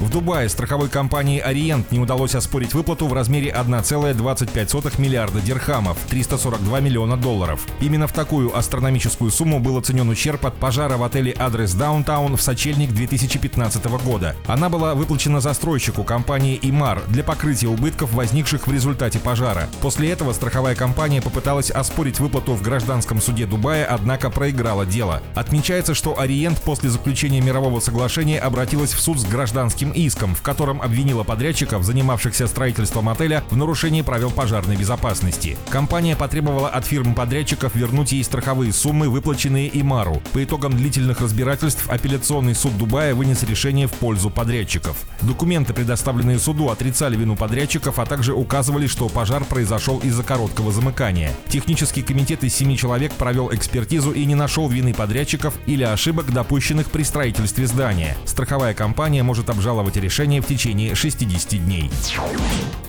В Дубае страховой компании «Ориент» не удалось оспорить выплату в размере 1,25 миллиарда дирхамов, 342 миллиона долларов. Именно в такую астрономическую сумму был оценен ущерб от пожара в отеле «Адрес Даунтаун» в сочельник 2015 года. Она была выплачена застройщику компании «Имар» для покрытия убытков, возникших в результате пожара. После этого страховая компания попыталась оспорить выплату в гражданском суде Дубая, однако проиграла дело. Отмечается, что «Ориент» после заключения мирового соглашения обратилась в суд с гражданским гражданским иском, в котором обвинила подрядчиков, занимавшихся строительством отеля, в нарушении правил пожарной безопасности. Компания потребовала от фирм-подрядчиков вернуть ей страховые суммы, выплаченные Имару. По итогам длительных разбирательств апелляционный суд Дубая вынес решение в пользу подрядчиков. Документы, предоставленные суду, отрицали вину подрядчиков, а также указывали, что пожар произошел из-за короткого замыкания. Технический комитет из семи человек провел экспертизу и не нашел вины подрядчиков или ошибок, допущенных при строительстве здания. Страховая компания может обжаловать обжаловать решение в течение 60 дней.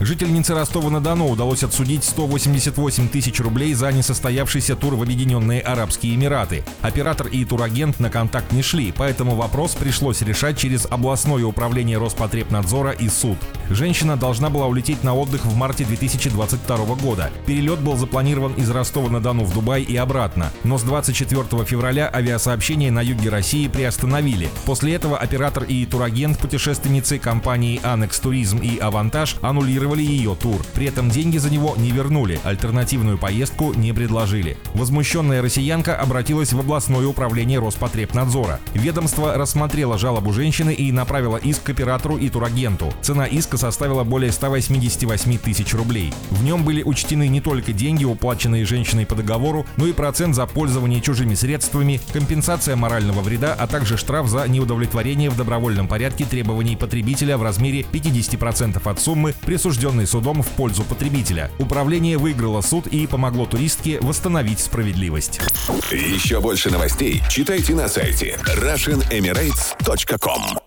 Жительнице Ростова-на-Дону удалось отсудить 188 тысяч рублей за несостоявшийся тур в Объединенные Арабские Эмираты. Оператор и турагент на контакт не шли, поэтому вопрос пришлось решать через областное управление Роспотребнадзора и суд. Женщина должна была улететь на отдых в марте 2022 года. Перелет был запланирован из Ростова-на-Дону в Дубай и обратно, но с 24 февраля авиасообщение на юге России приостановили. После этого оператор и турагент путешественницы компании «Анекс Туризм» и «Авантаж» аннулировали ее тур. При этом деньги за него не вернули, альтернативную поездку не предложили. Возмущенная россиянка обратилась в областное управление Роспотребнадзора. Ведомство рассмотрело жалобу женщины и направило иск к оператору и турагенту. Цена иска составила более 188 тысяч рублей. В нем были учтены не только деньги, уплаченные женщиной по договору, но и процент за пользование чужими средствами, компенсация морального вреда, а также штраф за неудовлетворение в добровольном порядке требований потребителя в размере 50% от суммы, присужденной судом в пользу потребителя. Управление выиграло суд и помогло туристке восстановить справедливость. Еще больше новостей читайте на сайте RussianEmirates.com